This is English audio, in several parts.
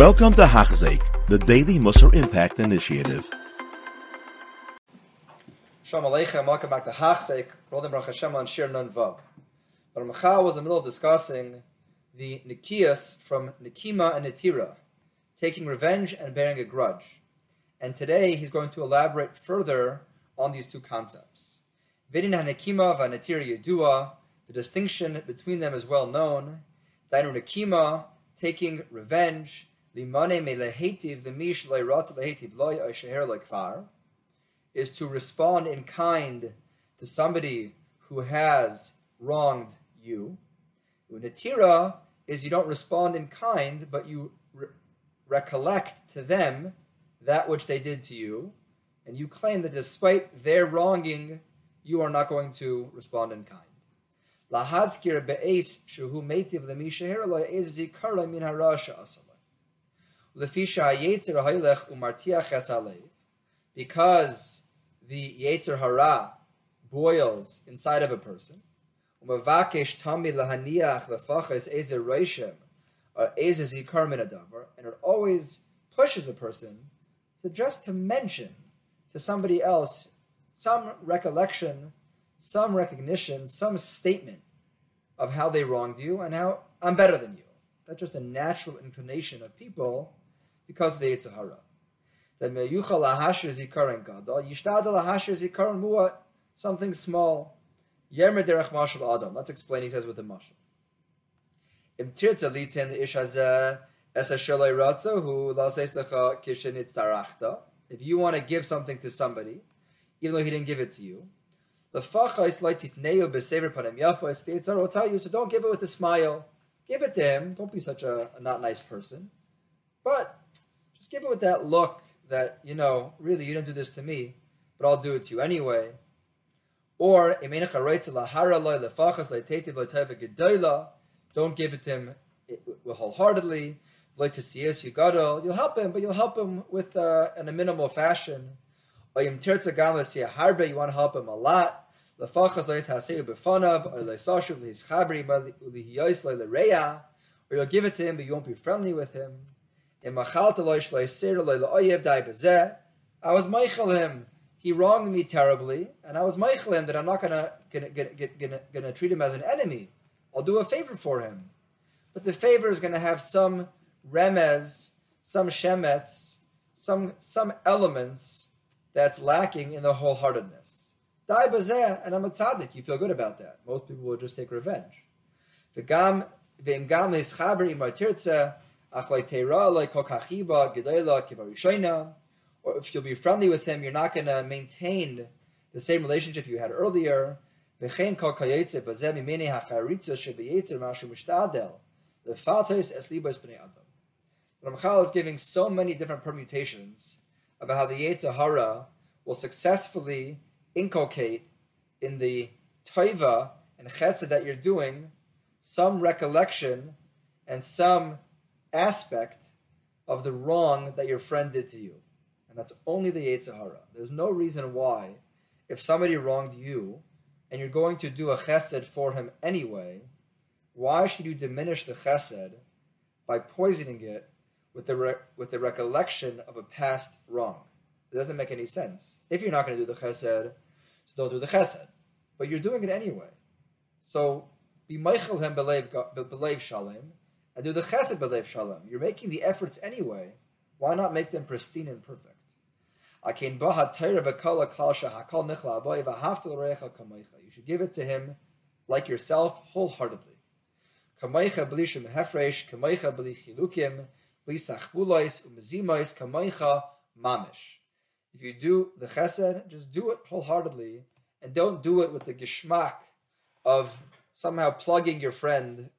Welcome to Hachzik, the Daily Musar Impact Initiative. Shalom Aleichem, welcome back to Hachzik, Rodim Baruch Hashem on Shiur Nun Vav. But Ramchal was in the middle of discussing the Nikias from Nikima and Netira, taking revenge and bearing a grudge. And today he's going to elaborate further on these two concepts. Vidin HaNikima v'Netira Yedua, the distinction between them is well known. Dainu Nikima, taking revenge, Is to respond in kind to somebody who has wronged you. Unatira is you don't respond in kind, but you re- recollect to them that which they did to you, and you claim that despite their wronging, you are not going to respond in kind. Lahazkir be'es shuhu metiv lemishaher loy ez zikara min harasha asala. Because the Yetzer Hara boils inside of a person, and it always pushes a person to just to mention to somebody else some recollection, some recognition, some statement of how they wronged you and how I'm better than you. That's just a natural inclination of people because of the Yetzer Hara. That meyucha lahashir zikaron gadol, yishtadal lahashir zikaron muat, something small. Yermer derech mashal adam. Let's explain, he says, with the mashal. Im tirtza lecha kishin. If you want to give something to somebody, even though he didn't give it to you, the facha is like titneo besever panem yafa. The Yetzer will tell you, so don't give it with a smile. Give it to him. Don't be such a, a not nice person. But just give it with that look that, you know, really you didn't do this to me, but I'll do it to you anyway. Or don't give it to him wholeheartedly. You got You'll help him, but you'll help him with uh, in a minimal fashion. You want to help him a lot. Or you'll give it to him, but you won't be friendly with him. I was meichel him. He wronged me terribly, and I was meichel him that I'm not gonna gonna, gonna, gonna, gonna treat him as an enemy. I'll do a favor for him. But the favor is gonna have some remez, some shemets, some some elements that's lacking in the wholeheartedness. Bazeh, and I'm a tzaddik. You feel good about that. Most people will just take revenge. V'gam v'im gam or if you'll be friendly with him, you're not going to maintain the same relationship you had earlier. Ramchal is giving so many different permutations about how the Yetzer Hara will successfully inculcate in the toiva and chesed that you're doing some recollection and some aspect of the wrong that your friend did to you. And that's only the Yetzer Hara. There's no reason why, if somebody wronged you and you're going to do a chesed for him anyway, why should you diminish the chesed by poisoning it with the, re- with the recollection of a past wrong? It doesn't make any sense. If you're not going to do the chesed, so don't do the chesed. But you're doing it anyway. So be meichel him belev shalem, and do the chesed b'lev shalom. You're making the efforts anyway. Why not make them pristine and perfect? You should give it to him like yourself wholeheartedly. If you do the chesed, just do it wholeheartedly, and don't do it with the geschmack of somehow plugging your friend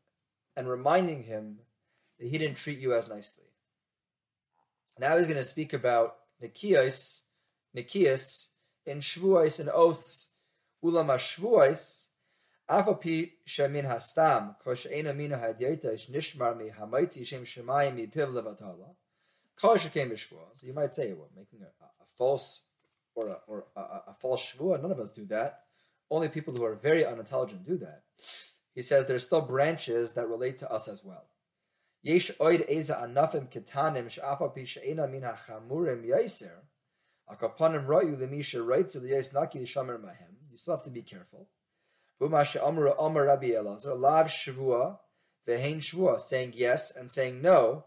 and reminding him that he didn't treat you as nicely. Now he's going to speak about Nikias, Nikias in Shvuais and oaths. Ulama Shvuais, Afapi Shamin Hastam, Kosh Eina Mina Hadyeta Ish Nishmar Mi Hamaiti Shem Shemayim Mi Piv. Kosh came. So you might say, what, making a, a false or a, or a, a false Shvuah? None of us do that. Only people who are very unintelligent do that he says there's still branches that relate to us as well. Anafim writes the mahem. You still have to be careful. Saying yes and saying no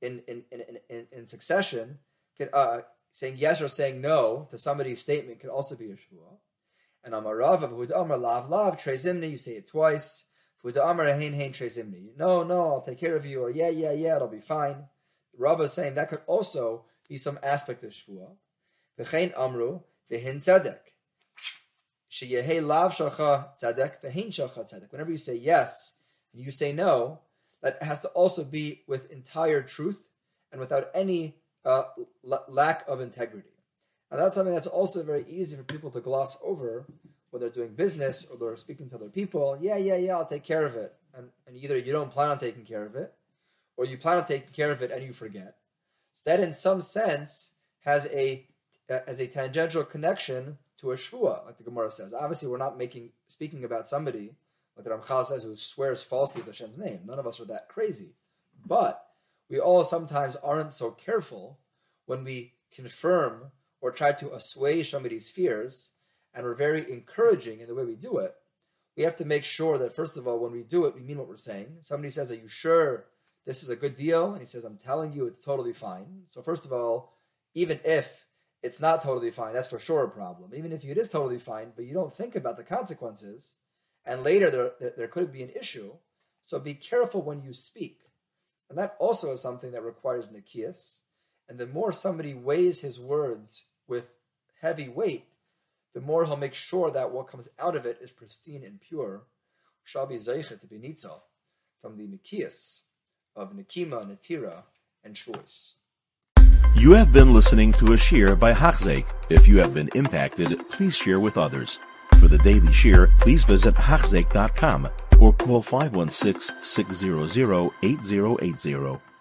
in in in in, in succession. Can, uh, saying yes or saying no to somebody's statement can also be a shvua. And amar Rav of amar lav lav trezimni, you say it twice. Huda amar hein hein trezimni. No, no, I'll take care of you. Or yeah, yeah, yeah, it'll be fine. Rav is saying that could also be some aspect of shvua. V'chein amru v'hin tzedek. Sheyehei lav shalcha tzedek v'hin shalcha tzedek. Whenever you say yes and you say no, that has to also be with entire truth and without any uh, l- lack of integrity. And that's something that's also very easy for people to gloss over when they're doing business or they're speaking to other people. Yeah, yeah, yeah, I'll take care of it. And, and either you don't plan on taking care of it, or you plan on taking care of it and you forget. So that, in some sense, has a uh, as a tangential connection to a shvua, like the Gemara says. Obviously, we're not making speaking about somebody like the Ramchal says who swears falsely to Hashem's name. None of us are that crazy, but we all sometimes aren't so careful when we confirm or try to assuage somebody's fears, and we're very encouraging in the way we do it, we have to make sure that, first of all, when we do it, we mean what we're saying. Somebody says, Are you sure this is a good deal? And he says, I'm telling you it's totally fine. So, first of all, even if it's not totally fine, that's for sure a problem. Even if it is totally fine, but you don't think about the consequences, and later there, there, there could be an issue, so be careful when you speak. And that also is something that requires nikias. And the more somebody weighs his words with heavy weight, the more he'll make sure that what comes out of it is pristine and pure. Shall be zeichet to be nitzal from the nikias of nikima, natira, and shvuis. You have been listening to a shiur by Hachzeik. If you have been impacted, please share with others. For the daily shiur, please visit Hachzeik.com or call 516 600 8080.